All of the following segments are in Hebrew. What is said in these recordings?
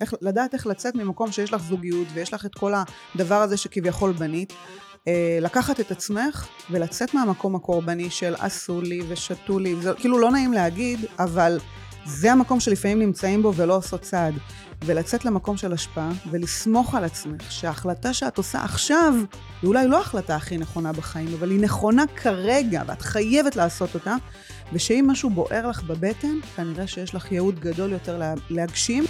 איך, לדעת איך לצאת ממקום שיש לך זוגיות ויש לך את כל הדבר הזה שכביכול בנית. אה, לקחת את עצמך ולצאת מהמקום הקורבני של עשו לי ושתו לי, זה כאילו לא נעים להגיד, אבל זה המקום שלפעמים נמצאים בו ולא עושות צעד. ולצאת למקום של השפעה ולסמוך על עצמך שההחלטה שאת עושה עכשיו היא אולי לא ההחלטה הכי נכונה בחיים, אבל היא נכונה כרגע ואת חייבת לעשות אותה, ושאם משהו בוער לך בבטן, כנראה שיש לך ייעוד גדול יותר להגשים.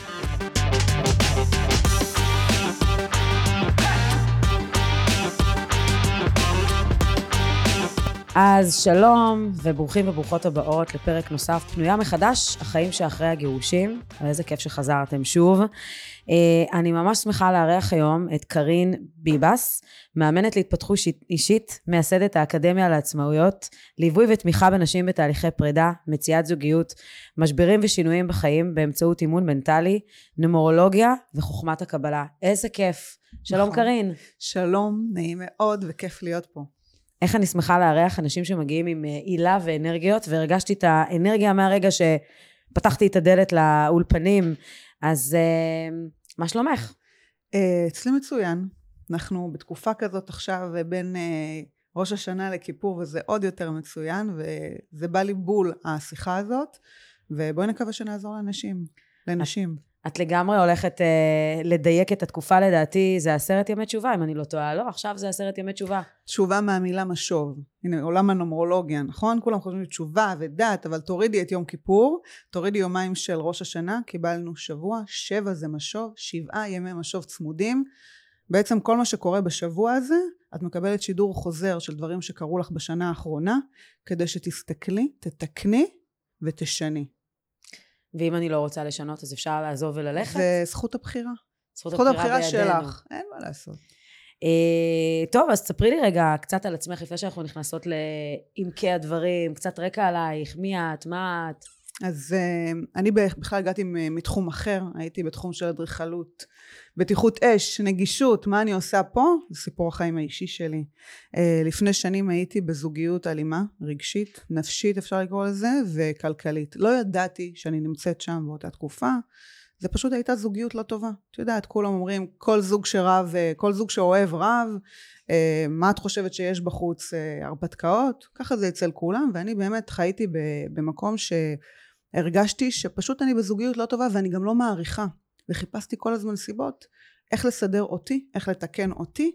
אז שלום וברוכים וברוכות הבאות לפרק נוסף, פנויה מחדש, החיים שאחרי הגירושים. איזה כיף שחזרתם שוב. אה, אני ממש שמחה לארח היום את קארין ביבס, מאמנת להתפתחות אישית, מייסדת האקדמיה לעצמאויות, ליווי ותמיכה בנשים בתהליכי פרידה, מציאת זוגיות, משברים ושינויים בחיים באמצעות אימון מנטלי, נומרולוגיה וחוכמת הקבלה. איזה כיף. שלום נכון. קארין. שלום, נעים מאוד וכיף להיות פה. איך אני שמחה לארח אנשים שמגיעים עם אה, הילה ואנרגיות, והרגשתי את האנרגיה מהרגע שפתחתי את הדלת לאולפנים. אז אה, מה שלומך? אה, אצלי מצוין. אנחנו בתקופה כזאת עכשיו בין ראש השנה לכיפור, וזה עוד יותר מצוין, וזה בא לי בול השיחה הזאת, ובואי נקווה שנעזור לאנשים, לנשים. את לגמרי הולכת אה, לדייק את התקופה לדעתי, זה עשרת ימי תשובה, אם אני לא טועה. לא, עכשיו זה עשרת ימי תשובה. תשובה מהמילה משוב. הנה, עולם הנומרולוגיה, נכון? כולם חושבים תשובה ודת, אבל תורידי את יום כיפור, תורידי יומיים של ראש השנה, קיבלנו שבוע, שבע זה משוב, שבעה ימי משוב צמודים. בעצם כל מה שקורה בשבוע הזה, את מקבלת שידור חוזר של דברים שקרו לך בשנה האחרונה, כדי שתסתכלי, תתקני ותשני. ואם אני לא רוצה לשנות, אז אפשר לעזוב וללכת? זה זכות הבחירה. זכות, זכות הבחירה, הבחירה שלך, אין מה לעשות. Uh, טוב, אז ספרי לי רגע קצת על עצמך, לפני שאנחנו נכנסות לעמקי הדברים, קצת רקע עלייך, מי את, מה את? אז uh, אני בכלל הגעתי מתחום אחר, הייתי בתחום של אדריכלות, בטיחות אש, נגישות, מה אני עושה פה? זה סיפור החיים האישי שלי. Uh, לפני שנים הייתי בזוגיות אלימה, רגשית, נפשית אפשר לקרוא לזה, וכלכלית. לא ידעתי שאני נמצאת שם באותה תקופה. זה פשוט הייתה זוגיות לא טובה. את יודעת, כולם אומרים, כל זוג שרב, כל זוג שאוהב רב, מה את חושבת שיש בחוץ הרפתקאות? ככה זה אצל כולם, ואני באמת חייתי במקום ש... הרגשתי שפשוט אני בזוגיות לא טובה ואני גם לא מעריכה וחיפשתי כל הזמן סיבות איך לסדר אותי, איך לתקן אותי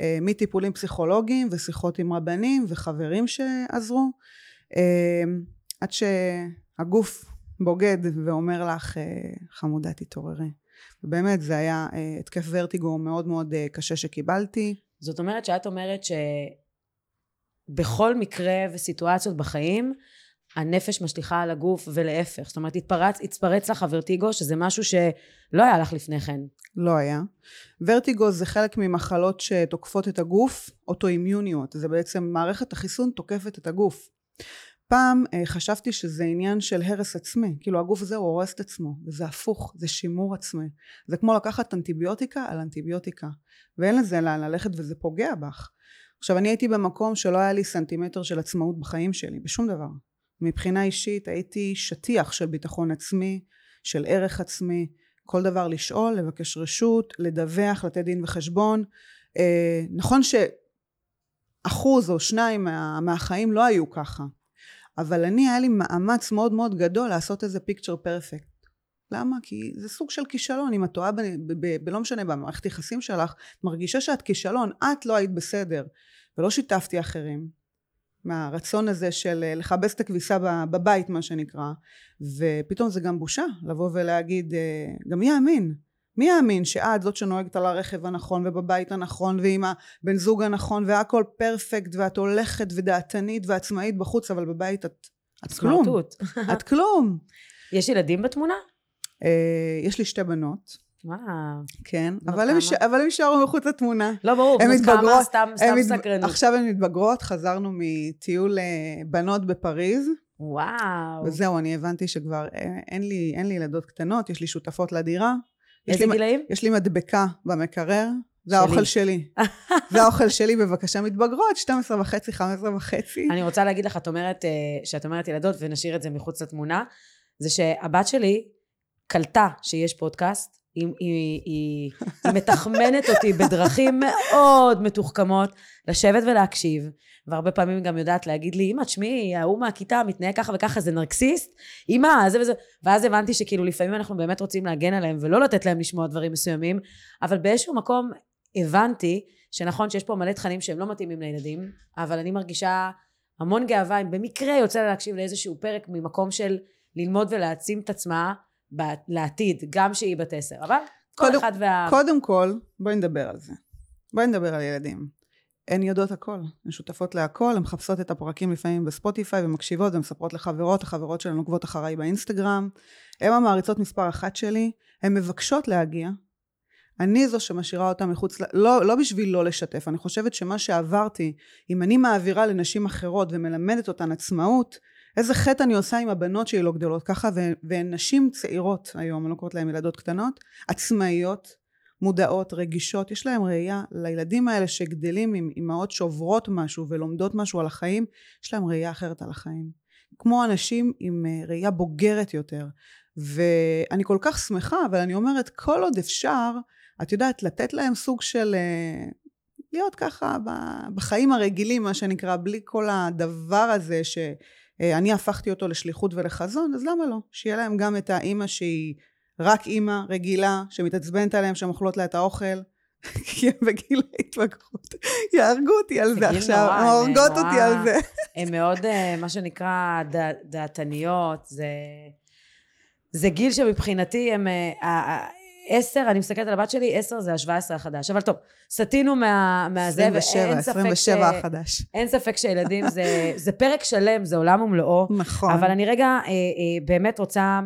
אה, מטיפולים פסיכולוגיים ושיחות עם רבנים וחברים שעזרו אה, עד שהגוף בוגד ואומר לך אה, חמודה תתעוררי. ובאמת זה היה התקף ורטיגו מאוד מאוד קשה שקיבלתי. זאת אומרת שאת אומרת שבכל מקרה וסיטואציות בחיים הנפש משליכה על הגוף ולהפך. זאת אומרת, התפרץ, התפרץ לך הוורטיגו, שזה משהו שלא היה לך לפני כן. לא היה. ורטיגו זה חלק ממחלות שתוקפות את הגוף, אוטואימיוניות. זה בעצם מערכת החיסון תוקפת את הגוף. פעם אה, חשבתי שזה עניין של הרס עצמי, כאילו הגוף הזה הוא הורס את עצמו, וזה הפוך, זה שימור עצמי. זה כמו לקחת אנטיביוטיקה על אנטיביוטיקה, ואין לזה לאן ללכת וזה פוגע בך. עכשיו אני הייתי במקום שלא היה לי סנטימטר של עצמאות בחיים שלי, בשום דבר. מבחינה אישית הייתי שטיח של ביטחון עצמי, של ערך עצמי, כל דבר לשאול, לבקש רשות, לדווח, לתת דין וחשבון. אה, נכון שאחוז או שניים מה, מהחיים לא היו ככה, אבל אני היה לי מאמץ מאוד מאוד גדול לעשות איזה פיקצ'ר פרפקט. למה? כי זה סוג של כישלון, אם את טועה בלא משנה במערכת יחסים שלך, מרגישה שאת כישלון, את לא היית בסדר, ולא שיתפתי אחרים, מהרצון הזה של אה, לכבס את הכביסה בבית מה שנקרא. ופתאום זה גם בושה לבוא ולהגיד אה, גם מי יאמין? מי יאמין שאת זאת שנוהגת על הרכב הנכון ובבית הנכון ועם הבן זוג הנכון והכל פרפקט ואת הולכת ודעתנית ועצמאית בחוץ אבל בבית את, את כלום. את כלום. יש ילדים בתמונה? אה, יש לי שתי בנות וואו. כן, אבל הם, ש... אבל הם יישארו מחוץ לתמונה. לא ברור, הם מתבגרות, סתם, סתם מת... סקרנות. עכשיו הן מתבגרות, חזרנו מטיול אה, בנות בפריז. וואו. וזהו, אני הבנתי שכבר אה, אין לי, אין לי ילדות קטנות, יש לי שותפות לדירה. איזה גילאים? יש לי מדבקה במקרר, זה האוכל שלי. זה האוכל שלי, בבקשה מתבגרות, 12 וחצי, 15 וחצי. אני רוצה להגיד לך, את אומרת, אה, שאת אומרת ילדות, ונשאיר את זה מחוץ לתמונה, זה שהבת שלי קלטה שיש פודקאסט, היא, היא, היא, היא מתחמנת אותי בדרכים מאוד מתוחכמות לשבת ולהקשיב, והרבה פעמים היא גם יודעת להגיד לי, אמא, תשמעי, ההוא מהכיתה מתנהג ככה וככה, זה נרקסיסט? אמא, זה וזה. ואז הבנתי שכאילו לפעמים אנחנו באמת רוצים להגן עליהם ולא לתת להם לשמוע דברים מסוימים, אבל באיזשהו מקום הבנתי שנכון שיש פה מלא תכנים שהם לא מתאימים לילדים, אבל אני מרגישה המון גאווה אם במקרה יוצא לה להקשיב לאיזשהו פרק ממקום של ללמוד ולהעצים את עצמה לעתיד, גם שהיא בת עשר. אבל קודם, כל אחד וה... קודם כל, בואי נדבר על זה. בואי נדבר על ילדים. הן יודעות הכל, הן שותפות להכל, הן מחפשות את הפרקים לפעמים בספוטיפיי ומקשיבות ומספרות לחברות, החברות שלהן עוקבות אחריי באינסטגרם. הן המעריצות מספר אחת שלי, הן מבקשות להגיע. אני זו שמשאירה אותה מחוץ, לא, לא בשביל לא לשתף, אני חושבת שמה שעברתי, אם אני מעבירה לנשים אחרות ומלמדת אותן עצמאות, איזה חטא אני עושה עם הבנות שלי לא גדולות ככה, והן נשים צעירות היום, אני לא קוראת להן ילדות קטנות, עצמאיות, מודעות, רגישות, יש להם ראייה, לילדים האלה שגדלים עם אימהות שעוברות משהו ולומדות משהו על החיים, יש להם ראייה אחרת על החיים. כמו אנשים עם אה, ראייה בוגרת יותר. ואני כל כך שמחה, אבל אני אומרת, כל עוד אפשר, את יודעת, לתת להם סוג של... אה, להיות ככה בחיים הרגילים, מה שנקרא, בלי כל הדבר הזה שאני אה, הפכתי אותו לשליחות ולחזון, אז למה לא? שיהיה להם גם את האימא שהיא רק אימא רגילה שמתעצבנת עליהם שהן אוכלות לה את האוכל כי הם בגיל ההתמכרות. יהרגו אותי על זה עכשיו, הן הורגות אותי על זה. הן מאוד, אה, מה שנקרא, דעתניות. זה גיל שמבחינתי הם... עשר, אני מסתכלת על הבת שלי, עשר זה השבע עשרה החדש. אבל טוב, סטינו מהזה, ואין ספק... עשרים ושבע החדש. אין ספק שילדים זה, זה פרק שלם, זה עולם ומלואו. נכון. אבל אני רגע אה, אה, באמת רוצה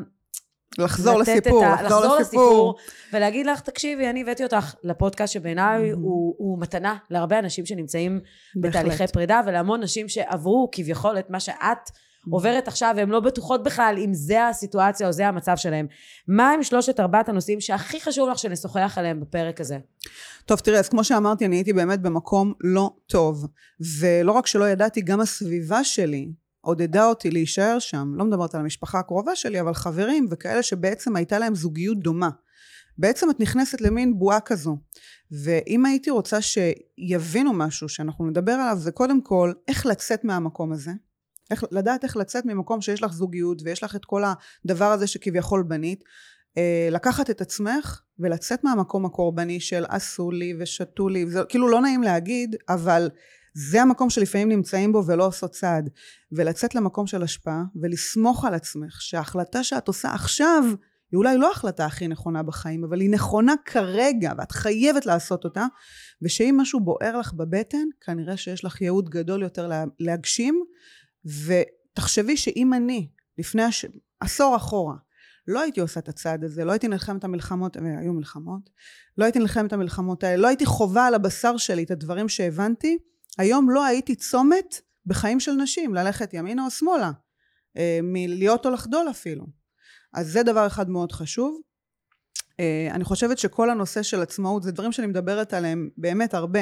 לחזור לסיפור, ה... לחזור, לחזור לסיפור. ולהגיד לך, תקשיבי, אני הבאתי אותך לפודקאסט שבעיניי mm-hmm. הוא, הוא מתנה להרבה אנשים שנמצאים בהחלט. בתהליכי פרידה, ולהמון נשים שעברו כביכול את מה שאת. עוברת עכשיו, והן לא בטוחות בכלל אם זה הסיטואציה או זה המצב שלהם. מה הם שלושת ארבעת הנושאים שהכי חשוב לך שנשוחח עליהם בפרק הזה? טוב, תראה, אז כמו שאמרתי, אני הייתי באמת במקום לא טוב. ולא רק שלא ידעתי, גם הסביבה שלי, עודדה אותי להישאר שם, לא מדברת על המשפחה הקרובה שלי, אבל חברים וכאלה שבעצם הייתה להם זוגיות דומה. בעצם את נכנסת למין בועה כזו. ואם הייתי רוצה שיבינו משהו שאנחנו נדבר עליו, זה קודם כל איך לצאת מהמקום הזה. איך, לדעת איך לצאת ממקום שיש לך זוגיות ויש לך את כל הדבר הזה שכביכול בנית. אה, לקחת את עצמך ולצאת מהמקום הקורבני של עשו לי ושתו לי, זה כאילו לא נעים להגיד, אבל זה המקום שלפעמים נמצאים בו ולא עושות צעד. ולצאת למקום של השפעה ולסמוך על עצמך שההחלטה שאת עושה עכשיו היא אולי לא ההחלטה הכי נכונה בחיים, אבל היא נכונה כרגע ואת חייבת לעשות אותה, ושאם משהו בוער לך בבטן, כנראה שיש לך ייעוד גדול יותר להגשים, ותחשבי שאם אני, לפני הש... עשור אחורה, לא הייתי עושה את הצעד הזה, לא הייתי נלחמת המלחמות, והיו מלחמות, לא הייתי נלחמת המלחמות האלה, לא הייתי חווה על הבשר שלי את הדברים שהבנתי, היום לא הייתי צומת בחיים של נשים, ללכת ימינה או שמאלה, אה, מלהיות או לחדול אפילו. אז זה דבר אחד מאוד חשוב. אה, אני חושבת שכל הנושא של עצמאות זה דברים שאני מדברת עליהם באמת הרבה,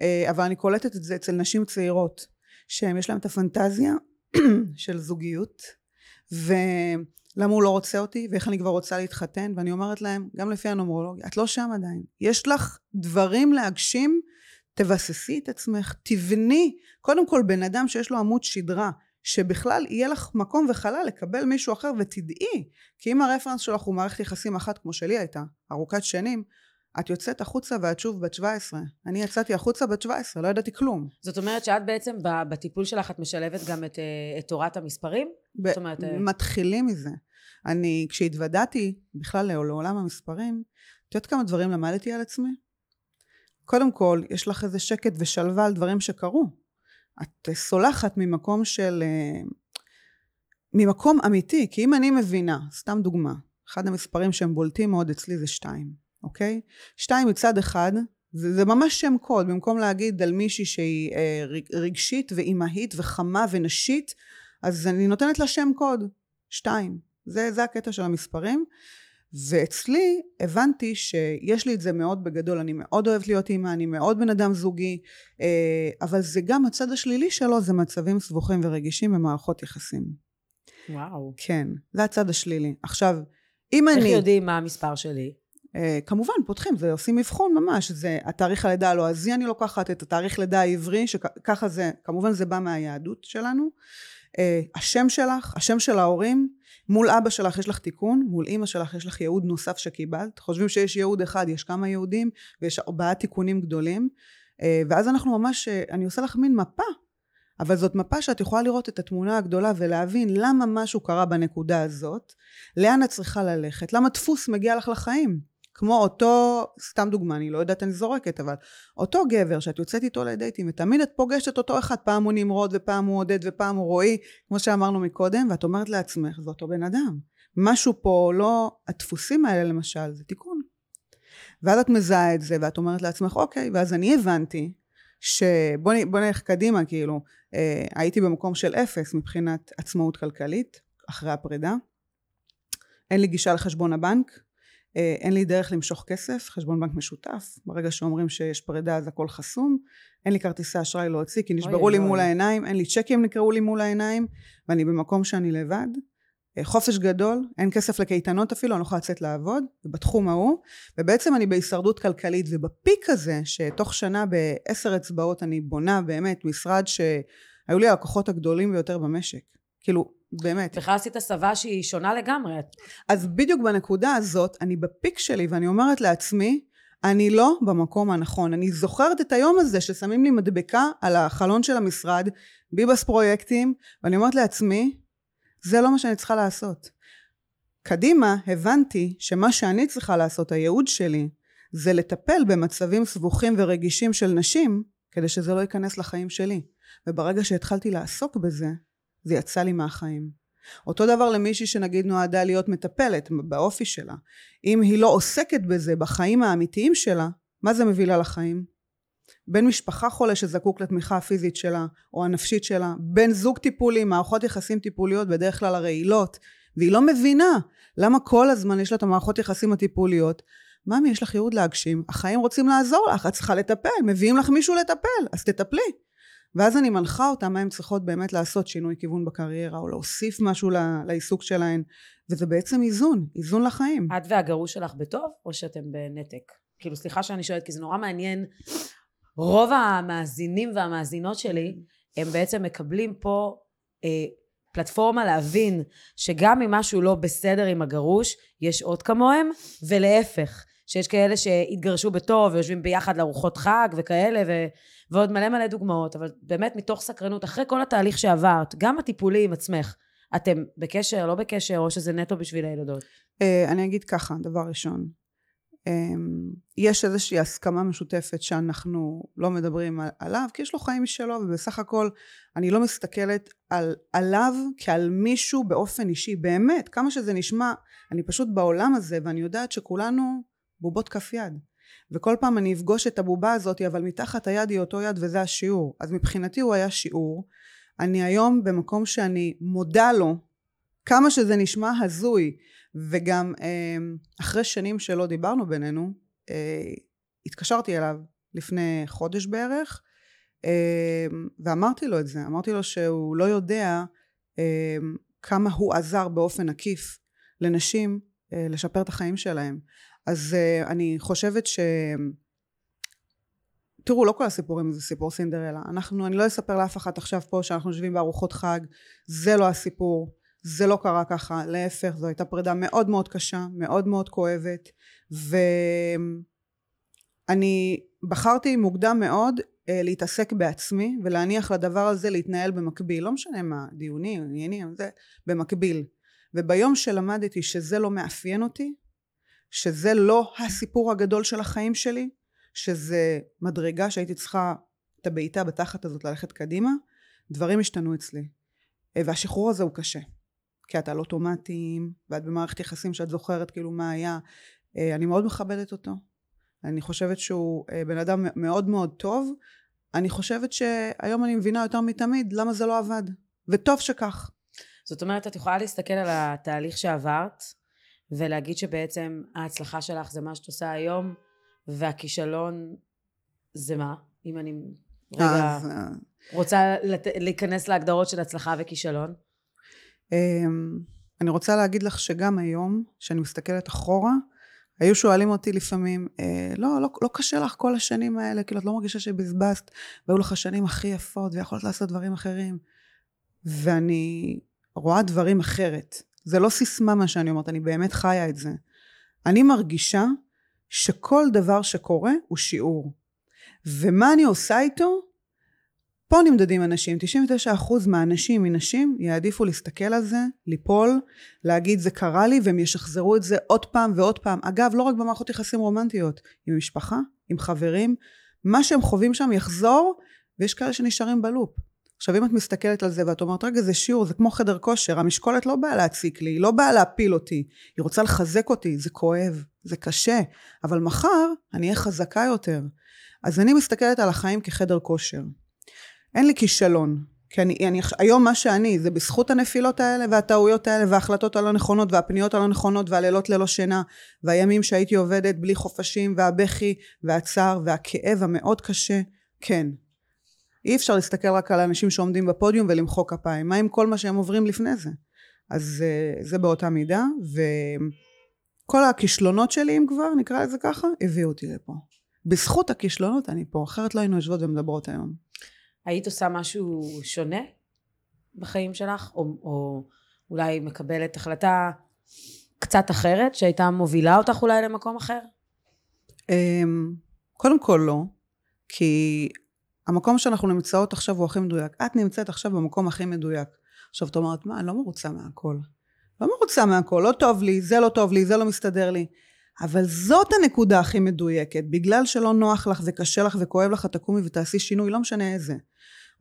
אה, אבל אני קולטת את זה אצל נשים צעירות, שהם יש להם את הפנטזיה של זוגיות, ולמה הוא לא רוצה אותי, ואיך אני כבר רוצה להתחתן, ואני אומרת להם, גם לפי הנומרולוגיה, את לא שם עדיין. יש לך דברים להגשים תבססי את עצמך, תבני קודם כל בן אדם שיש לו עמוד שדרה, שבכלל יהיה לך מקום וחלל לקבל מישהו אחר ותדעי, כי אם הרפרנס שלך הוא מערכת יחסים אחת כמו שלי הייתה, ארוכת שנים, את יוצאת החוצה ואת שוב בת 17. אני יצאתי החוצה בת 17, לא ידעתי כלום. זאת אומרת שאת בעצם בטיפול שלך את משלבת גם את, אה, את תורת המספרים? ב- זאת אומרת... אה, מתחילים מזה. אני, כשהתוודעתי בכלל לעולם המספרים, את יודעת כמה דברים למדתי על עצמי? קודם כל, יש לך איזה שקט ושלווה על דברים שקרו. את סולחת ממקום של... אה, ממקום אמיתי, כי אם אני מבינה, סתם דוגמה, אחד המספרים שהם בולטים מאוד אצלי זה שתיים, אוקיי? שתיים מצד אחד, זה, זה ממש שם קוד, במקום להגיד על מישהי שהיא אה, רגשית ואימהית וחמה ונשית, אז אני נותנת לה שם קוד, שתיים. זה, זה הקטע של המספרים. ואצלי הבנתי שיש לי את זה מאוד בגדול, אני מאוד אוהבת להיות אימא, אני מאוד בן אדם זוגי, אה, אבל זה גם הצד השלילי שלו, זה מצבים סבוכים ורגישים במערכות יחסים. וואו. כן, זה הצד השלילי. עכשיו, אם איך אני... איך יודעים מה המספר שלי? אה, כמובן פותחים, זה עושים אבחון ממש, זה התאריך הלידה הלועזי אני לוקחת, את התאריך לידה העברי, שככה זה, כמובן זה בא מהיהדות שלנו. אה, השם שלך, השם של ההורים, מול אבא שלך יש לך תיקון, מול אימא שלך יש לך ייעוד נוסף שקיבלת. חושבים שיש ייעוד אחד, יש כמה ייעודים, ויש ארבעה תיקונים גדולים. אה, ואז אנחנו ממש, אני עושה לך מין מפה אבל זאת מפה שאת יכולה לראות את התמונה הגדולה ולהבין למה משהו קרה בנקודה הזאת, לאן את צריכה ללכת, למה דפוס מגיע לך לחיים. כמו אותו, סתם דוגמה, אני לא יודעת, אני זורקת, אבל אותו גבר שאת יוצאת איתו לדייטים, ותמיד את פוגשת אותו אחד, פעם הוא נמרוד ופעם הוא עודד ופעם הוא רועי, כמו שאמרנו מקודם, ואת אומרת לעצמך, זה אותו בן אדם. משהו פה לא, הדפוסים האלה למשל, זה תיקון. ואז את מזהה את זה, ואת אומרת לעצמך, אוקיי, ואז אני הבנתי שבוא נלך קדימה, כאילו, אה, הייתי במקום של אפס מבחינת עצמאות כלכלית, אחרי הפרידה. אין לי גישה לחשבון הבנק, אין לי דרך למשוך כסף, חשבון בנק משותף, ברגע שאומרים שיש פרידה אז הכל חסום, אין לי כרטיסי אשראי להוציא כי נשברו לי מול העיניים, אין לי צ'קים נקראו לי מול העיניים, ואני במקום שאני לבד. אה, חופש גדול, אין כסף לקייטנות אפילו, אני לא יכולה לצאת לעבוד, בתחום ההוא, ובעצם אני בהישרדות כלכלית, ובפיק הזה, שתוך שנה בעשר אצבעות אני בונה באמת משרד שהיו לי הלקוחות הגדולים ביותר במשק. כאילו, באמת. בכלל עשית הסבה שהיא שונה לגמרי. אז בדיוק בנקודה הזאת, אני בפיק שלי, ואני אומרת לעצמי, אני לא במקום הנכון. אני זוכרת את היום הזה ששמים לי מדבקה על החלון של המשרד, ביבס פרויקטים, ואני אומרת לעצמי, זה לא מה שאני צריכה לעשות. קדימה הבנתי שמה שאני צריכה לעשות, הייעוד שלי, זה לטפל במצבים סבוכים ורגישים של נשים, כדי שזה לא ייכנס לחיים שלי. וברגע שהתחלתי לעסוק בזה, זה יצא לי מהחיים. אותו דבר למישהי שנגיד נועדה להיות מטפלת באופי שלה. אם היא לא עוסקת בזה בחיים האמיתיים שלה, מה זה מביא לה לחיים? בן משפחה חולה שזקוק לתמיכה הפיזית שלה או הנפשית שלה, בן זוג טיפולי, מערכות יחסים טיפוליות בדרך כלל הרעילות, והיא לא מבינה למה כל הזמן יש לה את המערכות יחסים הטיפוליות. ממי, יש לך ייעוד להגשים, החיים רוצים לעזור לך, את צריכה לטפל, מביאים לך מישהו לטפל, אז תטפלי. ואז אני מנחה אותם מה הן צריכות באמת לעשות שינוי כיוון בקריירה, או להוסיף משהו לעיסוק שלהן, וזה בעצם איזון, איזון לחיים. את והגרוש שלך בטוב, או שאתם בנתק? כאילו, סליחה שאני שואלת, כי זה נורא מעניין רוב המאזינים והמאזינות שלי הם בעצם מקבלים פה אה, פלטפורמה להבין שגם אם משהו לא בסדר עם הגרוש יש עוד כמוהם ולהפך שיש כאלה שהתגרשו בטוב ויושבים ביחד לארוחות חג וכאלה ו... ועוד מלא מלא דוגמאות אבל באמת מתוך סקרנות אחרי כל התהליך שעברת גם הטיפולי עם עצמך אתם בקשר לא בקשר או שזה נטו בשביל הילדות? אה, אני אגיד ככה דבר ראשון אמ, יש איזושהי הסכמה משותפת שאנחנו לא מדברים עליו כי יש לו חיים משלו ובסך הכל אני לא מסתכלת על, עליו כעל מישהו באופן אישי באמת כמה שזה נשמע אני פשוט בעולם הזה ואני יודעת שכולנו בובות כף יד. וכל פעם אני אפגוש את הבובה הזאת אבל מתחת היד היא אותו יד וזה השיעור. אז מבחינתי הוא היה שיעור. אני היום במקום שאני מודה לו כמה שזה נשמע הזוי וגם אמ, אחרי שנים שלא דיברנו בינינו אה, התקשרתי אליו לפני חודש בערך אמ, ואמרתי לו את זה. אמרתי לו שהוא לא יודע אמ, כמה הוא עזר באופן עקיף לנשים אה, לשפר את החיים שלהם אז אה, אני חושבת ש... תראו לא כל הסיפורים זה סיפור סינדרלה. אנחנו אני לא אספר לאף אחת עכשיו פה שאנחנו יושבים בארוחות חג זה לא הסיפור זה לא קרה ככה, להפך זו הייתה פרידה מאוד מאוד קשה, מאוד מאוד כואבת ואני בחרתי מוקדם מאוד אה, להתעסק בעצמי ולהניח לדבר הזה להתנהל במקביל, לא משנה מה, דיונים, עניינים, זה במקביל. וביום שלמדתי שזה לא מאפיין אותי, שזה לא הסיפור הגדול של החיים שלי, שזה מדרגה שהייתי צריכה את הבעיטה בתחת הזאת ללכת קדימה, דברים השתנו אצלי. והשחרור הזה הוא קשה כי את על אוטומטים ואת במערכת יחסים שאת זוכרת כאילו מה היה. אה, אני מאוד מכבדת אותו. אני חושבת שהוא אה, בן אדם מאוד מאוד טוב. אני חושבת שהיום אני מבינה יותר מתמיד למה זה לא עבד. וטוב שכך. זאת אומרת את יכולה להסתכל על התהליך שעברת ולהגיד שבעצם ההצלחה שלך זה מה שאת עושה היום והכישלון זה מה? אם אני רגע אז... אה, רוצה לת... להיכנס להגדרות של הצלחה וכישלון אמ, אני רוצה להגיד לך שגם היום, כשאני מסתכלת אחורה, היו שואלים אותי לפעמים, אה, לא, לא, לא קשה לך כל השנים האלה, כאילו, את לא מרגישה שבזבזת, והיו לך שנים הכי יפות, ויכולת לעשות דברים אחרים. ואני רואה דברים אחרת. זה לא סיסמה מה שאני אומרת, אני באמת חיה את זה. אני מרגישה שכל דבר שקורה הוא שיעור. ומה אני עושה איתו? פה נמדדים אנשים, 99% מהאנשים מנשים יעדיפו להסתכל על זה, ליפול, להגיד זה קרה לי והם ישחזרו את זה עוד פעם ועוד פעם. אגב, לא רק במערכות יחסים רומנטיות, עם משפחה, עם חברים, מה שהם חווים שם יחזור ויש כאלה שנשארים בלופ. עכשיו אם את מסתכלת על זה ואת אומרת רגע זה שיעור זה כמו חדר כושר המשקולת לא באה להציק לי היא לא באה להפיל אותי היא רוצה לחזק אותי זה כואב זה קשה אבל מחר אני אהיה חזקה יותר. אז אני מסתכלת על החיים כחדר כושר. אין לי כישלון כי אני, אני, היום מה שאני זה בזכות הנפילות האלה והטעויות האלה וההחלטות הלא נכונות והפניות הלא נכונות והלילות ללא שינה והימים שהייתי עובדת בלי חופשים והבכי והצער והכאב המאוד קשה כן אי אפשר להסתכל רק על האנשים שעומדים בפודיום ולמחוא כפיים. מה עם כל מה שהם עוברים לפני זה? אז אה, זה באותה מידה וכל הכישלונות שלי אם כבר נקרא לזה ככה הביאו אותי לפה. בזכות הכישלונות אני פה אחרת לא היינו יושבות ומדברות היום. היית עושה משהו שונה בחיים שלך? או, או אולי מקבלת החלטה קצת אחרת שהייתה מובילה אותך אולי למקום אחר? אמ, קודם כל לא כי המקום שאנחנו נמצאות עכשיו הוא הכי מדויק. את נמצאת עכשיו במקום הכי מדויק. עכשיו את אומרת, מה, אני לא מרוצה מהכל. לא מרוצה מהכל, לא טוב לי, זה לא טוב לי, זה לא מסתדר לי. אבל זאת הנקודה הכי מדויקת. בגלל שלא נוח לך וקשה לך וכואב לך, תקומי ותעשי שינוי, לא משנה איזה.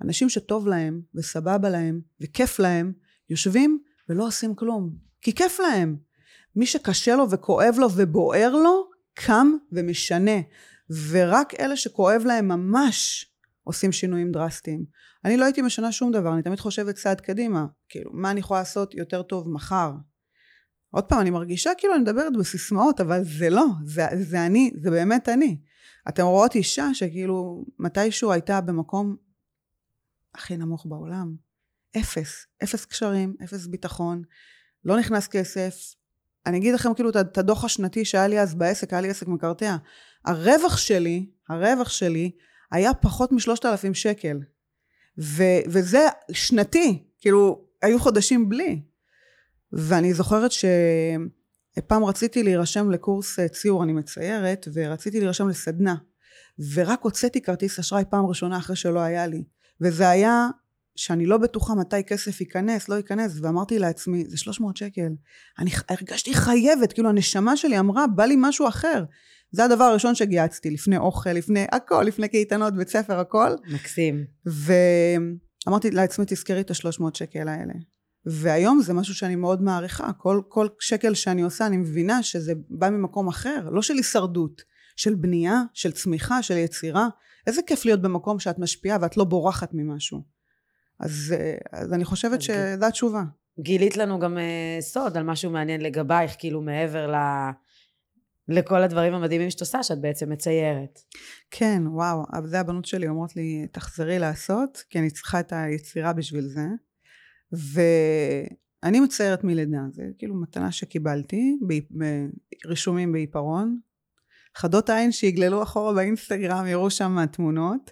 אנשים שטוב להם וסבבה להם וכיף להם, יושבים ולא עושים כלום. כי כיף להם. מי שקשה לו וכואב לו ובוער לו, קם ומשנה. ורק אלה שכואב להם ממש עושים שינויים דרסטיים. אני לא הייתי משנה שום דבר, אני תמיד חושבת צעד קדימה, כאילו, מה אני יכולה לעשות יותר טוב מחר? עוד פעם, אני מרגישה כאילו אני מדברת בסיסמאות, אבל זה לא, זה, זה אני, זה באמת אני. אתם רואות אישה שכאילו מתישהו הייתה במקום הכי נמוך בעולם. אפס, אפס קשרים, אפס ביטחון, לא נכנס כסף. אני אגיד לכם כאילו את הדוח השנתי שהיה לי אז בעסק, היה לי עסק מקרטע. הרווח שלי, הרווח שלי היה פחות משלושת אלפים שקל. ו- וזה שנתי, כאילו, היו חודשים בלי. ואני זוכרת שפעם רציתי להירשם לקורס אה, ציור, אני מציירת, ורציתי להירשם לסדנה. ורק הוצאתי כרטיס אשראי פעם ראשונה אחרי שלא היה לי. וזה היה שאני לא בטוחה מתי כסף ייכנס, לא ייכנס, ואמרתי לעצמי, זה 300 שקל. אני הרגשתי חייבת, כאילו הנשמה שלי אמרה, בא לי משהו אחר. זה הדבר הראשון שגייצתי, לפני אוכל, לפני הכל, לפני קייטנות, בית ספר, הכל. מקסים. ואמרתי לעצמי, תזכרי את השלוש מאות שקל האלה. והיום זה משהו שאני מאוד מעריכה. כל, כל שקל שאני עושה, אני מבינה שזה בא ממקום אחר, לא של הישרדות, של בנייה, של צמיחה, של יצירה. איזה כיף להיות במקום שאת משפיעה ואת לא בורחת ממשהו. אז, אז אני חושבת שזו התשובה. גילית לנו גם uh, סוד על משהו מעניין לגבייך, כאילו מעבר ל... לכל הדברים המדהימים שאת עושה, שאת בעצם מציירת. כן, וואו, זה הבנות שלי אומרות לי, תחזרי לעשות, כי אני צריכה את היצירה בשביל זה. ואני מציירת מלידה, זה כאילו מתנה שקיבלתי, רישומים בעיפרון. חדות עין שיגללו אחורה באינסטגרם, יראו שם תמונות.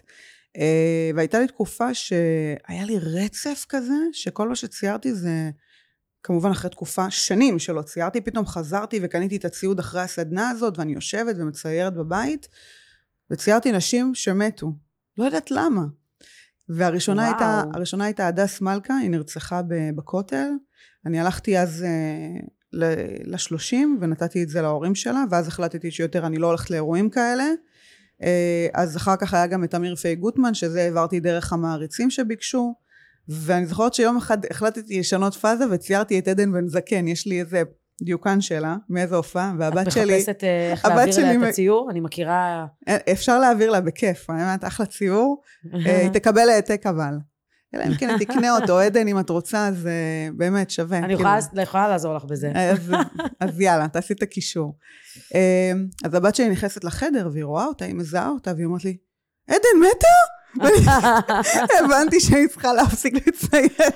אה, והייתה לי תקופה שהיה לי רצף כזה, שכל מה שציירתי זה כמובן אחרי תקופה, שנים שלא ציירתי, פתאום חזרתי וקניתי את הציוד אחרי הסדנה הזאת ואני יושבת ומציירת בבית וציירתי נשים שמתו. לא יודעת למה. והראשונה וואו. הייתה, הראשונה הייתה הדס מלכה, היא נרצחה בכותל. אני הלכתי אז אה, לשלושים ונתתי את זה להורים שלה ואז החלטתי שיותר אני לא הולכת לאירועים כאלה. אה, אז אחר כך היה גם את אמיר פיי גוטמן שזה העברתי דרך המעריצים שביקשו. ואני זוכרת שיום אחד החלטתי לשנות פאזה וציירתי את עדן בן זקן, יש לי איזה דיוקן שלה, מאיזה הופעה, והבת שלי... את מחפשת אה, איך להעביר לה את הציור? אני מכירה... אה, אפשר להעביר לה בכיף, אני אומרת, אחלה ציור, אה, היא תקבל העתק אבל. אלא אם כן תקנה אותו, עדן, אם את רוצה, זה באמת שווה. אני יכולה, כאילו. יכולה לעזור לך בזה. אז, אז יאללה, תעשי את הקישור. אז הבת שלי נכנסת לחדר, והיא רואה אותה, היא מזהה אותה, והיא אומרת לי, עדן מתה? הבנתי שאני צריכה להפסיק לצייר.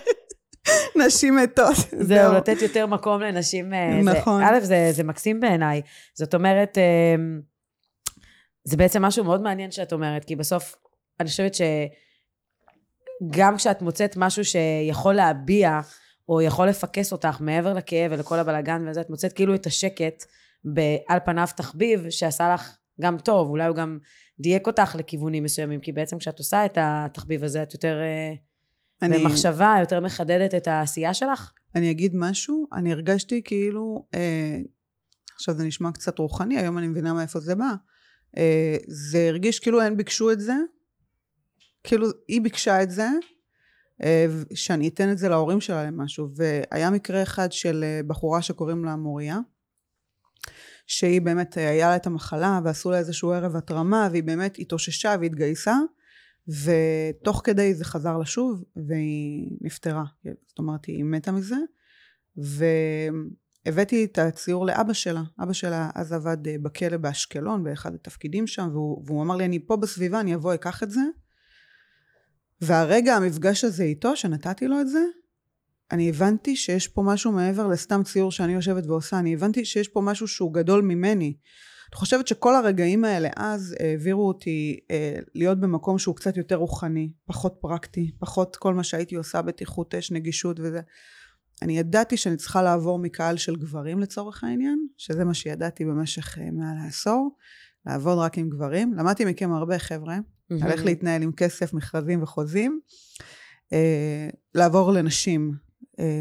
נשים מתות. זהו, לתת יותר מקום לנשים. אה, נכון. א', זה, זה מקסים בעיניי. זאת אומרת, אה, זה בעצם משהו מאוד מעניין שאת אומרת, כי בסוף, אני חושבת שגם כשאת מוצאת משהו שיכול להביע, או יכול לפקס אותך מעבר לכאב ולכל הבלגן וזה, את מוצאת כאילו את השקט על פניו תחביב שעשה לך גם טוב, אולי הוא גם דייק אותך לכיוונים מסוימים, כי בעצם כשאת עושה את התחביב הזה, את יותר אה, אני... במחשבה, יותר מחדדת את העשייה שלך? אני אגיד משהו, אני הרגשתי כאילו, אה, עכשיו זה נשמע קצת רוחני, היום אני מבינה מאיפה זה בא, אה, זה הרגיש כאילו הן ביקשו את זה, כאילו היא ביקשה את זה, אה, שאני אתן את זה להורים שלה למשהו, והיה מקרה אחד של אה, בחורה שקוראים לה מוריה, שהיא באמת אה, היה לה את המחלה ועשו לה איזשהו ערב התרמה והיא באמת התאוששה והתגייסה ותוך כדי זה חזר לשוב והיא נפטרה. זאת אומרת היא מתה מזה. והבאתי את הציור לאבא שלה. אבא שלה אז עבד אה, בכלא באשקלון באחד התפקידים שם והוא, והוא אמר לי אני פה בסביבה אני אבוא אקח את זה. והרגע המפגש הזה איתו שנתתי לו את זה אני הבנתי שיש פה משהו מעבר לסתם ציור שאני יושבת ועושה, אני הבנתי שיש פה משהו שהוא גדול ממני. אני חושבת שכל הרגעים האלה אז העבירו אותי אה, להיות במקום שהוא קצת יותר רוחני, פחות פרקטי, פחות כל מה שהייתי עושה בטיחות אש, נגישות וזה. אני ידעתי שאני צריכה לעבור מקהל של גברים לצורך העניין, שזה מה שידעתי במשך אה, מעל העשור, לעבוד רק עם גברים. למדתי מכם הרבה חבר'ה, על איך להתנהל עם כסף, מכרזים וחוזים. אה, לעבור לנשים,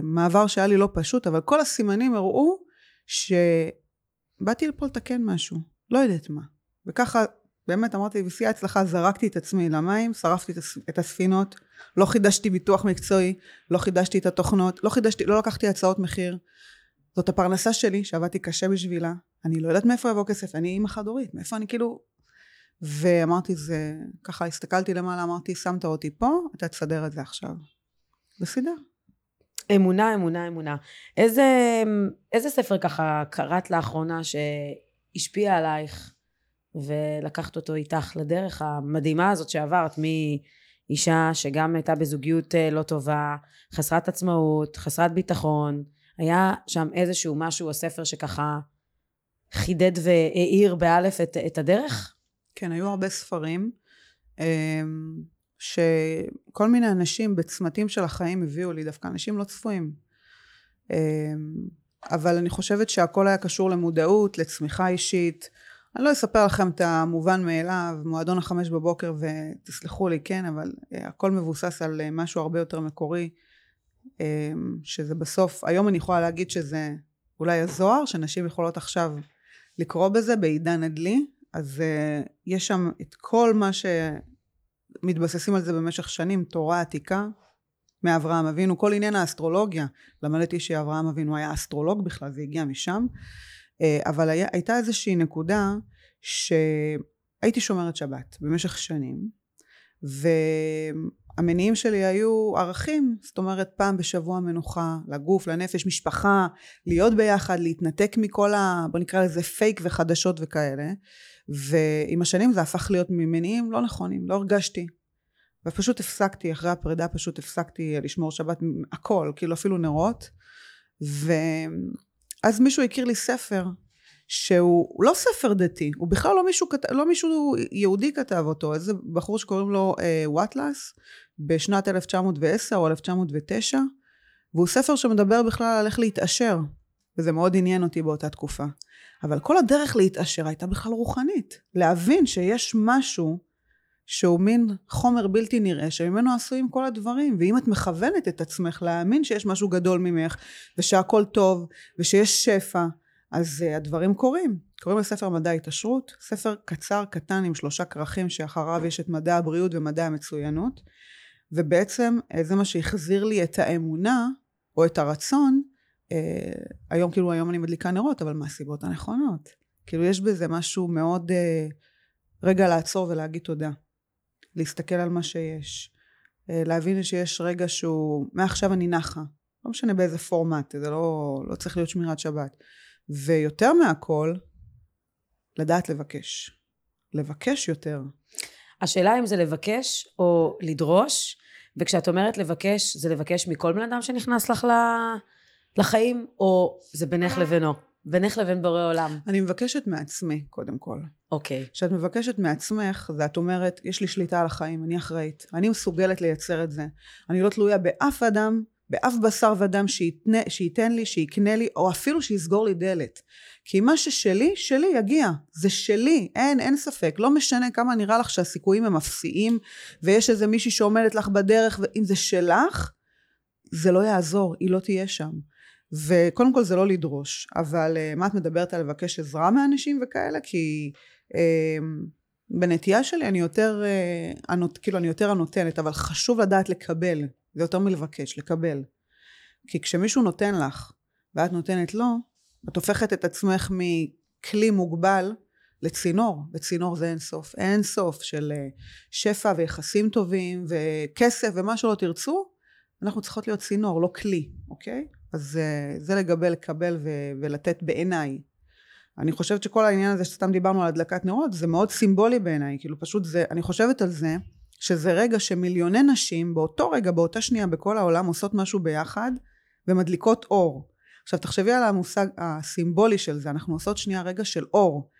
מעבר שהיה לי לא פשוט, אבל כל הסימנים הראו שבאתי לפה לתקן משהו, לא יודעת מה. וככה, באמת אמרתי, בשיא ההצלחה זרקתי את עצמי למים, שרפתי את הספינות, לא חידשתי ביטוח מקצועי, לא חידשתי את התוכנות, לא חידשתי, לא לקחתי הצעות מחיר. זאת הפרנסה שלי, שעבדתי קשה בשבילה, אני לא יודעת מאיפה יבוא כסף, אני אימא חד הורית, מאיפה אני כאילו... ואמרתי זה, ככה הסתכלתי למעלה, אמרתי, שמת אותי פה, אתה תסדר את זה עכשיו. וסידר. אמונה, אמונה, אמונה. איזה, איזה ספר ככה קראת לאחרונה שהשפיע עלייך ולקחת אותו איתך לדרך המדהימה הזאת שעברת מאישה שגם הייתה בזוגיות אה, לא טובה, חסרת עצמאות, חסרת ביטחון, היה שם איזשהו משהו או ספר שככה חידד והאיר באלף את, את הדרך? כן, היו הרבה ספרים. שכל מיני אנשים בצמתים של החיים הביאו לי, דווקא אנשים לא צפויים. אמ, אבל אני חושבת שהכל היה קשור למודעות, לצמיחה אישית. אני לא אספר לכם את המובן מאליו, מועדון החמש בבוקר, ותסלחו לי, כן, אבל אה, הכל מבוסס על אה, משהו הרבה יותר מקורי, אמ, שזה בסוף, היום אני יכולה להגיד שזה אולי הזוהר, שנשים יכולות עכשיו לקרוא בזה בעידן הדלי, אז אה, יש שם את כל מה ש... מתבססים על זה במשך שנים, תורה עתיקה מאברהם אבינו, כל עניין האסטרולוגיה, למדתי שאברהם אבינו היה אסטרולוג בכלל, זה הגיע משם, אה, אבל היה, הייתה איזושהי נקודה שהייתי שומרת שבת במשך שנים, והמניעים שלי היו ערכים, זאת אומרת פעם בשבוע מנוחה, לגוף, לנפש, משפחה, להיות ביחד, להתנתק מכל ה... בוא נקרא לזה פייק וחדשות וכאלה. ועם השנים זה הפך להיות ממניעים לא נכונים, לא הרגשתי. ופשוט הפסקתי, אחרי הפרידה פשוט הפסקתי לשמור שבת, הכל, כאילו אפילו נרות. ואז מישהו הכיר לי ספר שהוא לא ספר דתי, הוא בכלל לא מישהו, לא מישהו יהודי כתב אותו, איזה בחור שקוראים לו אה, וואטלס, בשנת 1910 או 1909, והוא ספר שמדבר בכלל על איך להתעשר, וזה מאוד עניין אותי באותה תקופה. אבל כל הדרך להתעשר הייתה בכלל רוחנית. להבין שיש משהו שהוא מין חומר בלתי נראה שממנו עשויים כל הדברים ואם את מכוונת את עצמך להאמין שיש משהו גדול ממך ושהכל טוב ושיש שפע אז uh, הדברים קורים קוראים לספר מדע התעשרות ספר קצר קטן עם שלושה כרכים שאחריו יש את מדע הבריאות ומדע המצוינות ובעצם uh, זה מה שהחזיר לי את האמונה או את הרצון אה, היום כאילו היום אני מדליקה נרות אבל מהסיבות הנכונות. כאילו יש בזה משהו מאוד אה, רגע לעצור ולהגיד תודה. להסתכל על מה שיש. אה, להבין שיש רגע שהוא מעכשיו אני נחה. לא משנה באיזה פורמט זה לא, לא צריך להיות שמירת שבת. ויותר מהכל לדעת לבקש. לבקש יותר. השאלה אם זה לבקש או לדרוש וכשאת אומרת לבקש, זה לבקש מכל בן אדם שנכנס לך לחיים, או זה בינך לבינו? בינך לבין בורא עולם. אני מבקשת מעצמי, קודם כל. אוקיי. Okay. כשאת מבקשת מעצמך, ואת אומרת, יש לי שליטה על החיים, אני אחראית, אני מסוגלת לייצר את זה. אני לא תלויה באף אדם, באף בשר ודם שיתנה, שייתן לי, שיקנה לי, או אפילו שיסגור לי דלת. כי מה ששלי, שלי יגיע. זה שלי, אין, אין ספק. לא משנה כמה נראה לך שהסיכויים הם אפסיים, ויש איזה מישהי שעומדת לך בדרך, ואם זה שלך, זה לא יעזור, היא לא תהיה שם. וקודם כל זה לא לדרוש, אבל uh, מה את מדברת על לבקש עזרה מאנשים וכאלה? כי uh, בנטייה שלי אני יותר, הנות, כאילו אני יותר הנותנת, אבל חשוב לדעת לקבל, זה יותר מלבקש, לקבל. כי כשמישהו נותן לך ואת נותנת לו, את הופכת את עצמך מכלי מוגבל לצינור, וצינור זה אין סוף. אין סוף של שפע ויחסים טובים וכסף ומה שלא תרצו, אנחנו צריכות להיות צינור, לא כלי, אוקיי? אז אה, זה לגבי לקבל ו- ולתת בעיניי. אני חושבת שכל העניין הזה שסתם דיברנו על הדלקת נרות זה מאוד סימבולי בעיניי, כאילו פשוט זה, אני חושבת על זה שזה רגע שמיליוני נשים באותו רגע, באותה שנייה בכל העולם עושות משהו ביחד ומדליקות אור. עכשיו תחשבי על המושג הסימבולי של זה, אנחנו עושות שנייה רגע של אור.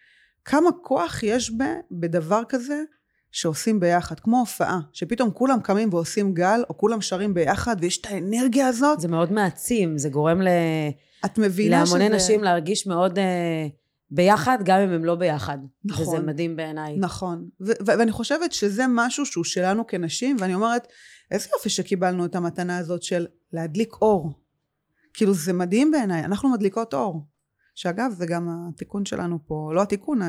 כמה כוח יש ב, בדבר כזה שעושים ביחד, כמו הופעה, שפתאום כולם קמים ועושים גל, או כולם שרים ביחד, ויש את האנרגיה הזאת. זה מאוד מעצים, זה גורם ל... את מבינה להמוני שזה... נשים להרגיש מאוד uh, ביחד, גם אם הם לא ביחד. נכון. וזה מדהים בעיניי. נכון. ו- ו- ואני חושבת שזה משהו שהוא שלנו כנשים, ואני אומרת, איזה יופי שקיבלנו את המתנה הזאת של להדליק אור. כאילו זה מדהים בעיניי, אנחנו מדליקות אור. שאגב זה גם התיקון שלנו פה, לא התיקון,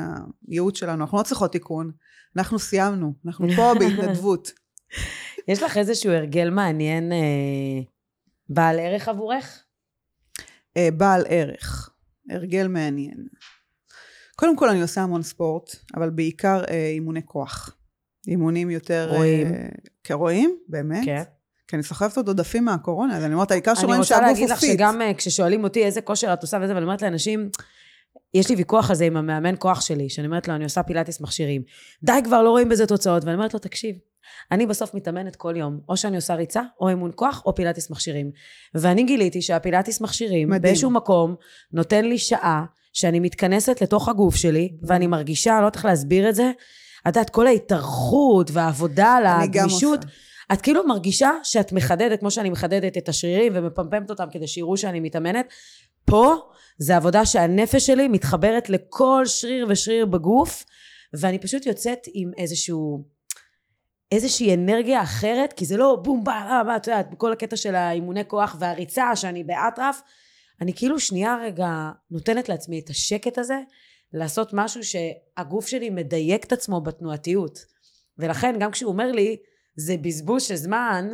הייעוד שלנו, אנחנו לא צריכות תיקון, אנחנו סיימנו, אנחנו פה בהתנדבות. יש לך איזשהו הרגל מעניין אה, בעל ערך עבורך? אה, בעל ערך, הרגל מעניין. קודם כל אני עושה המון ספורט, אבל בעיקר אה, אימוני כוח. אימונים יותר... רואים. אה, כרואים? באמת? כן. כי אני סוחבת עוד עודפים מהקורונה, אז אני אומרת, העיקר שרואים שהגוף אני הוא fit. רוצה להגיד לך שגם uh, כששואלים אותי איזה כושר את עושה וזה, ואני אומרת לאנשים, יש לי ויכוח על זה עם המאמן כוח שלי, שאני אומרת לו, אני עושה פילאטיס מכשירים. די, כבר לא רואים בזה תוצאות. ואני אומרת לו, תקשיב, אני בסוף מתאמנת כל יום, או שאני עושה ריצה, או אימון כוח, או פילאטיס מכשירים. ואני גיליתי שהפילאטיס מכשירים, מדהים. באיזשהו מקום, נותן לי שעה שאני מתכנסת לתוך הגוף שלי, ואני מרגישה, אני לא יודעת איך להסביר את זה, את יודעת, כל ההתארכות והעבודה על הגמישות. את כאילו מרגישה שאת מחדדת, כמו שאני מחדדת את השרירים ומפמפמת אותם כדי שיראו שאני מתאמנת. פה זה עבודה שהנפש שלי מתחברת לכל שריר ושריר בגוף, ואני פשוט יוצאת עם איזשהו... איזושהי אנרגיה אחרת, כי זה לא בום בא, בא, את יודעת, כל הקטע של האימוני כוח והריצה, שאני באטרף, אני כאילו שנייה רגע נותנת לעצמי את השקט הזה, לעשות משהו שהגוף שלי מדייק את עצמו בתנועתיות. ולכן גם כשהוא אומר לי, זה בזבוז של זמן,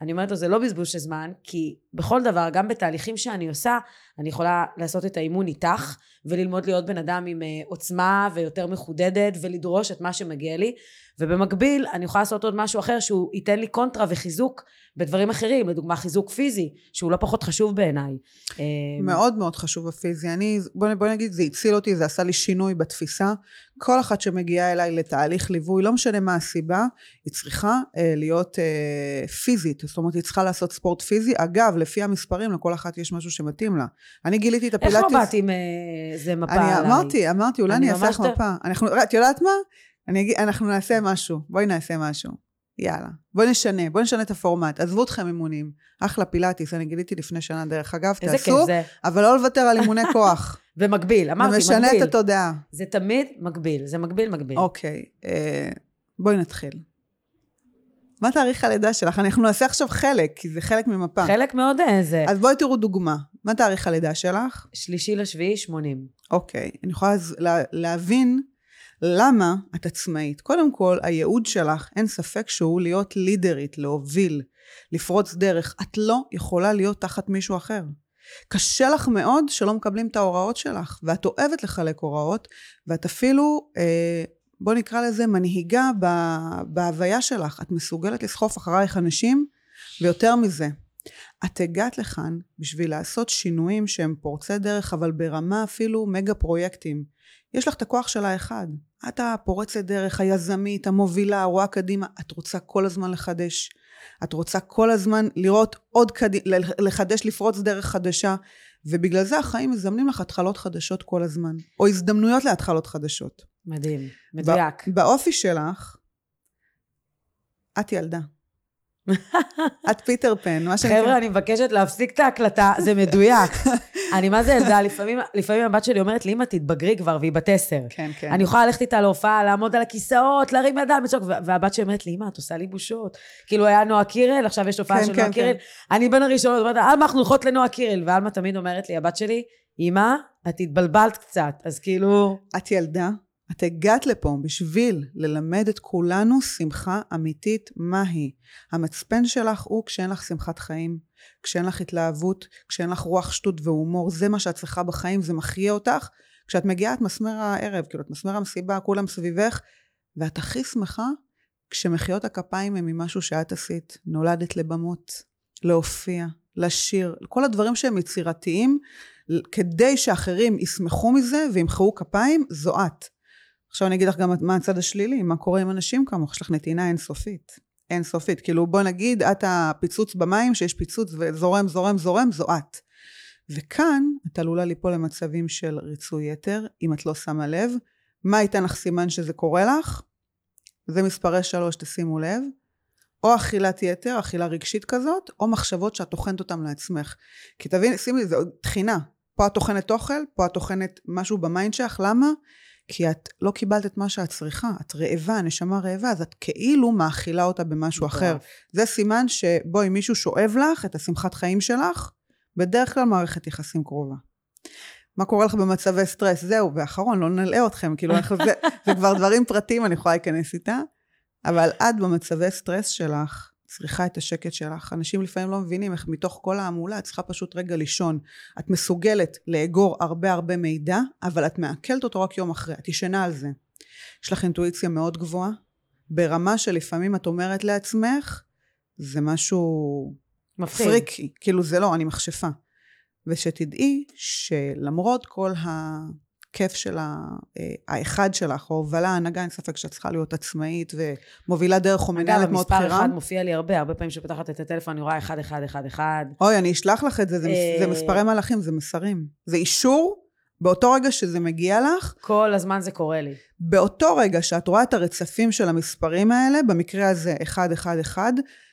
אני אומרת לו זה לא בזבוז של זמן, כי בכל דבר, גם בתהליכים שאני עושה, אני יכולה לעשות את האימון איתך, וללמוד להיות בן אדם עם אה, עוצמה ויותר מחודדת, ולדרוש את מה שמגיע לי, ובמקביל אני יכולה לעשות עוד משהו אחר שהוא ייתן לי קונטרה וחיזוק בדברים אחרים, לדוגמה חיזוק פיזי, שהוא לא פחות חשוב בעיניי. אה, מאוד מאוד חשוב הפיזי. אני, בוא, בוא נגיד, זה הציל אותי, זה עשה לי שינוי בתפיסה. כל אחת שמגיעה אליי לתהליך ליווי, לא משנה מה הסיבה, היא צריכה אה, להיות אה, פיזית. זאת אומרת, היא צריכה לעשות ספורט פיזי. אגב, לפי המספרים, לכל אחת יש משהו שמתאים לה. אני גיליתי את הפילאטיס... איך לא באתי עם איזה אה, מפה אני עליי? אמרתי, אמרתי, אולי אני אעשה לך מפה. אנחנו, את יודעת מה? אני אגיד, אנחנו נעשה משהו. בואי נעשה משהו. יאללה, בואי נשנה, בואי נשנה את הפורמט, עזבו אתכם אימונים. אחלה פילאטיס, אני גיליתי לפני שנה דרך אגב, תעשו. אבל לא לוותר על אימוני כוח. ומקביל, אמרתי, ומשנה מקביל. את התודעה. זה תמיד מקביל, זה מקביל מקביל. אוקיי, אה, בואי נתחיל. מה תאריך הלידה שלך? אנחנו נעשה עכשיו חלק, כי זה חלק ממפה. חלק מאוד אה, זה. אז בואי תראו דוגמה. מה תאריך הלידה שלך? שלישי לשביעי, 80. אוקיי, אני יכולה אז לה, להבין למה את עצמאית. קודם כל, הייעוד שלך, אין ספק שהוא להיות לידרית, להוביל, לפרוץ דרך. את לא יכולה להיות תחת מישהו אחר. קשה לך מאוד שלא מקבלים את ההוראות שלך, ואת אוהבת לחלק הוראות, ואת אפילו, אה, בוא נקרא לזה, מנהיגה בהוויה שלך. את מסוגלת לסחוף אחרייך אנשים, ויותר מזה, את הגעת לכאן בשביל לעשות שינויים שהם פורצי דרך, אבל ברמה אפילו מגה פרויקטים. יש לך את הכוח של האחד. את הפורצת דרך, היזמית, המובילה, הרואה קדימה. את רוצה כל הזמן לחדש. את רוצה כל הזמן לראות עוד קדימה, לחדש, לפרוץ דרך חדשה. ובגלל זה החיים מזמנים לך התחלות חדשות כל הזמן. או הזדמנויות להתחלות חדשות. מדהים, מדויק. באופי שלך, את ילדה. את פיטר פן, מה שנקרא. חבר'ה, אני מבקשת להפסיק את ההקלטה, זה מדויק. אני מה זה ילדה, לפעמים, לפעמים הבת שלי אומרת לי, אמא, תתבגרי כבר, והיא בת עשר. כן, כן. אני יכולה ללכת איתה להופעה, לעמוד על הכיסאות, להרים ידיים, לצעוק, והבת שלי אומרת לי, אמא, את עושה לי בושות. כאילו, היה נועה קירל, עכשיו יש הופעה כן, של כן, נועה קירל. כן. אני בין הראשונות, אומרת, אלמה, אנחנו הולכות לנועה קירל. ואלמה תמיד אומרת לי, הבת שלי, אמא, את התבלבלת קצת, אז כאילו... את ילדה, את הגעת לפה בשביל ללמד את כולנו שמחה אמיתית מהי. המצפן שלך הוא כשאין לך שמחת חיים, כשאין לך התלהבות, כשאין לך רוח שטות והומור, זה מה שאת צריכה בחיים, זה מחיה אותך. כשאת מגיעה את מסמר הערב, כאילו את מסמר המסיבה, כולם סביבך, ואת הכי שמחה כשמחיאות הכפיים הם ממשהו שאת עשית. נולדת לבמות, להופיע, לשיר, כל הדברים שהם יצירתיים, כדי שאחרים ישמחו מזה וימחאו כפיים, זו את. עכשיו אני אגיד לך גם מה הצד השלילי, מה קורה עם אנשים כמוך, יש לך נתינה אינסופית. אינסופית. כאילו בוא נגיד, את הפיצוץ במים, שיש פיצוץ וזורם, זורם, זורם, זו את. וכאן את עלולה ליפול למצבים של ריצוי יתר, אם את לא שמה לב. מה ייתן לך סימן שזה קורה לך? זה מספרי שלוש, תשימו לב. או אכילת יתר, אכילה רגשית כזאת, או מחשבות שאת טוחנת אותן לעצמך. כי תביני, שימי, זה טחינה. פה את טוחנת אוכל, פה את טוחנת משהו ב mind שלך, למה? כי את לא קיבלת את מה שאת צריכה, את רעבה, נשמה רעבה, אז את כאילו מאכילה אותה במשהו אחר. זה סימן שבו אם מישהו שואב לך את השמחת חיים שלך, בדרך כלל מערכת יחסים קרובה. מה קורה לך במצבי סטרס? זהו, ואחרון, לא נלאה אתכם, כאילו, זה, זה כבר דברים פרטיים, אני יכולה להיכנס איתה, אבל את במצבי סטרס שלך, צריכה את השקט שלך. אנשים לפעמים לא מבינים איך מתוך כל ההמולה את צריכה פשוט רגע לישון. את מסוגלת לאגור הרבה הרבה מידע, אבל את מעכלת אותו רק יום אחרי. את ישנה על זה. יש לך אינטואיציה מאוד גבוהה, ברמה שלפעמים את אומרת לעצמך, זה משהו מפחיד. פריקי. כאילו זה לא, אני מכשפה. ושתדעי שלמרות כל ה... הכיף של אה, האחד שלך, או הובלה, הנהגה, אין ספק שאת צריכה להיות עצמאית ומובילה דרך או מנהלת מאוד בכירה. אגב, מספר אחד מופיע לי הרבה, הרבה פעמים שפתחת את הטלפון, אני רואה אחד, אחד, אחד, אחד. אוי, אני אשלח לך את זה, זה, זה אה, מספרי מלאכים, זה מסרים. זה אישור באותו רגע שזה מגיע לך. כל הזמן זה קורה לי. באותו רגע שאת רואה את הרצפים של המספרים האלה, במקרה הזה אחד, אחד, אחד,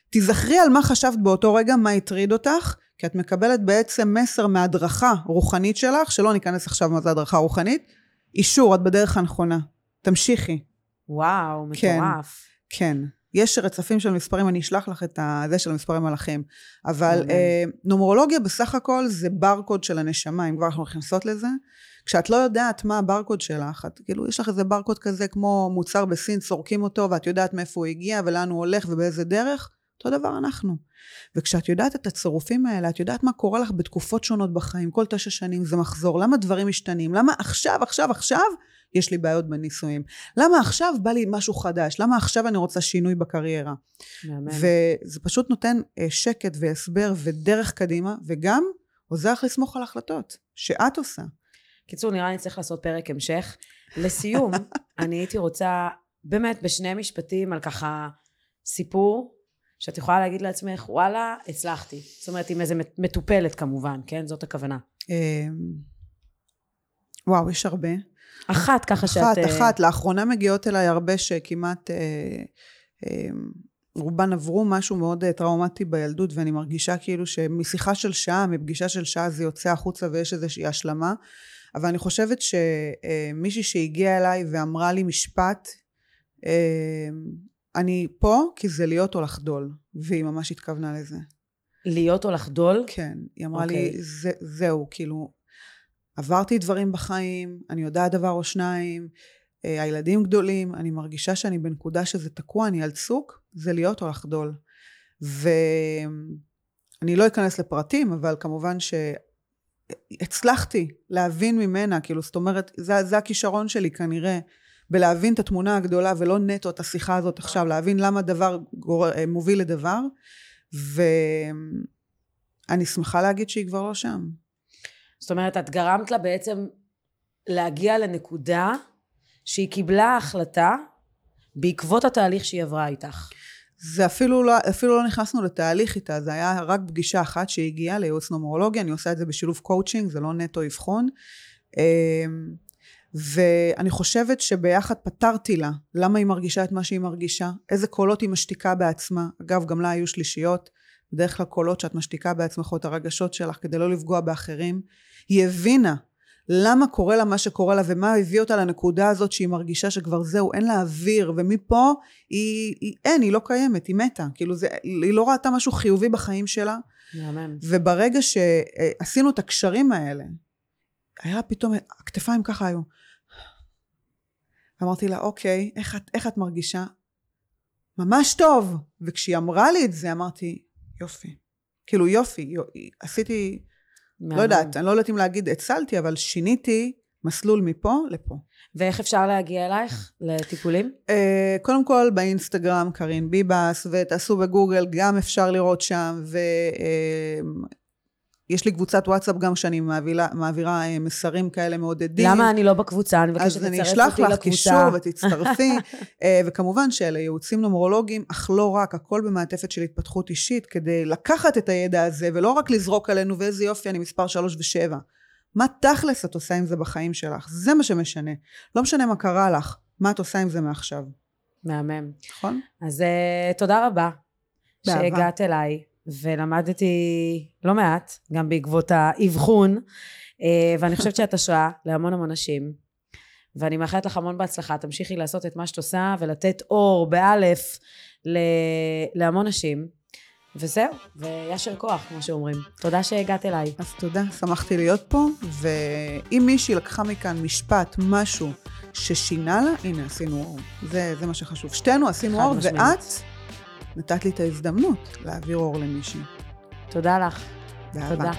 תיזכרי על מה חשבת באותו רגע, מה הטריד אותך, כי את מקבלת בעצם מסר מהדרכה רוחנית שלך, שלא ניכנס עכשיו מה זה הדרכה רוחנית, אישור, את בדרך הנכונה. תמשיכי. וואו, כן, מטורף. כן, כן. יש רצפים של מספרים, אני אשלח לך את זה של המספרים מלאכים. אבל אה, נומרולוגיה בסך הכל זה ברקוד של הנשמה, אם כבר אנחנו נכנסות לזה. כשאת לא יודעת מה הברקוד שלך, את כאילו יש לך איזה ברקוד כזה כמו מוצר בסין, סורקים אותו ואת יודעת מאיפה הוא הגיע ולאן הוא הולך ובאיזה דרך, אותו דבר אנחנו. וכשאת יודעת את הצירופים האלה, את יודעת מה קורה לך בתקופות שונות בחיים, כל תשע שנים זה מחזור, למה דברים משתנים, למה עכשיו, עכשיו, עכשיו יש לי בעיות בנישואים, למה עכשיו בא לי משהו חדש, למה עכשיו אני רוצה שינוי בקריירה. מאמן. וזה פשוט נותן אה, שקט והסבר ודרך קדימה, וגם עוזר לך לסמוך על החלטות שאת עושה. קיצור, נראה לי צריך לעשות פרק המשך. לסיום, אני הייתי רוצה באמת בשני משפטים על ככה סיפור שאת יכולה להגיד לעצמך, וואלה, הצלחתי. זאת אומרת, עם איזה מטופלת כמובן, כן? זאת הכוונה. אמ, וואו, יש הרבה. אחת ככה שאת... אחת, אה, אחת. לאחרונה מגיעות אליי הרבה שכמעט... אה, אה, רובן עברו משהו מאוד אה, טראומטי בילדות ואני מרגישה כאילו שמשיחה של שעה, מפגישה של שעה זה יוצא החוצה ויש איזושהי השלמה אבל אני חושבת שמישהי שהגיעה אליי ואמרה לי משפט אה, אני פה כי זה להיות או לחדול, והיא ממש התכוונה לזה. להיות או לחדול? כן, היא אמרה okay. לי, אוקיי. זה, זהו, כאילו, עברתי דברים בחיים, אני יודעת דבר או שניים, אה, הילדים גדולים, אני מרגישה שאני בנקודה שזה תקוע, אני על צוק, זה להיות או לחדול. ואני לא אכנס לפרטים, אבל כמובן שהצלחתי להבין ממנה, כאילו, זאת אומרת, זה, זה הכישרון שלי כנראה. בלהבין את התמונה הגדולה ולא נטו את השיחה הזאת עכשיו, להבין למה דבר גור... אה, מוביל לדבר. אני שמחה להגיד שהיא כבר לא שם. זאת אומרת, את גרמת לה בעצם להגיע לנקודה שהיא קיבלה החלטה בעקבות התהליך שהיא עברה איתך. זה אפילו לא, אפילו לא נכנסנו לתהליך איתה, זה היה רק פגישה אחת שהגיעה לייעוץ נומרולוגי, אני עושה את זה בשילוב קואוצ'ינג, זה לא נטו אבחון. ואני חושבת שביחד פתרתי לה למה היא מרגישה את מה שהיא מרגישה, איזה קולות היא משתיקה בעצמה. אגב, גם לה היו שלישיות, בדרך כלל קולות שאת משתיקה בעצמך או את הרגשות שלך כדי לא לפגוע באחרים. היא הבינה למה קורה לה מה שקורה לה ומה הביא אותה לנקודה הזאת שהיא מרגישה שכבר זהו אין לה אוויר ומפה היא, היא אין היא לא קיימת היא מתה כאילו זה היא לא ראתה משהו חיובי בחיים שלה מהמם. וברגע שעשינו את הקשרים האלה היה פתאום הכתפיים ככה היו אמרתי לה אוקיי איך את, איך את מרגישה ממש טוב וכשהיא אמרה לי את זה אמרתי יופי כאילו יופי יופי עשיתי מהמם. לא יודעת, אני לא יודעת אם להגיד הצלתי, אבל שיניתי מסלול מפה לפה. ואיך אפשר להגיע אלייך לטיפולים? Uh, קודם כל באינסטגרם קרין ביבס, ותעשו בגוגל, גם אפשר לראות שם, ויש לי קבוצת וואטסאפ גם שאני מעבירה, מעבירה אה, מסרים כאלה מעודדים. למה אני לא בקבוצה? אני מבקשת אז אני לצרף אשלח אותי לך לקבוצה. קישור ותצטרפי, אה, וכמובן שאלה ייעוצים נומרולוגיים, אך לא רק, הכל במעטפת של התפתחות אישית, כדי לקחת את הידע הזה, ולא רק לזרוק עלינו, ואיזה יופי, אני מספר שלוש ושבע. מה תכלס את עושה עם זה בחיים שלך? זה מה שמשנה. לא משנה מה קרה לך, מה את עושה עם זה מעכשיו, מהמם. נכון? אז uh, תודה רבה באהבה. שהגעת אליי, ולמדתי לא מעט, גם בעקבות האבחון, uh, ואני חושבת שאת השראה להמון המון נשים, ואני מאחלת לך המון בהצלחה. תמשיכי לעשות את מה שאת עושה, ולתת אור, באלף, ל- להמון נשים. וזהו, וישר כוח, כמו שאומרים. תודה שהגעת אליי. אז תודה, שמחתי להיות פה, ואם מישהי לקחה מכאן משפט, משהו ששינה לה, הנה עשינו אור. זה, זה מה שחשוב. שתינו עשינו אור, משמעית. ואת נתת לי את ההזדמנות להעביר אור למישהי. תודה לך. תודה.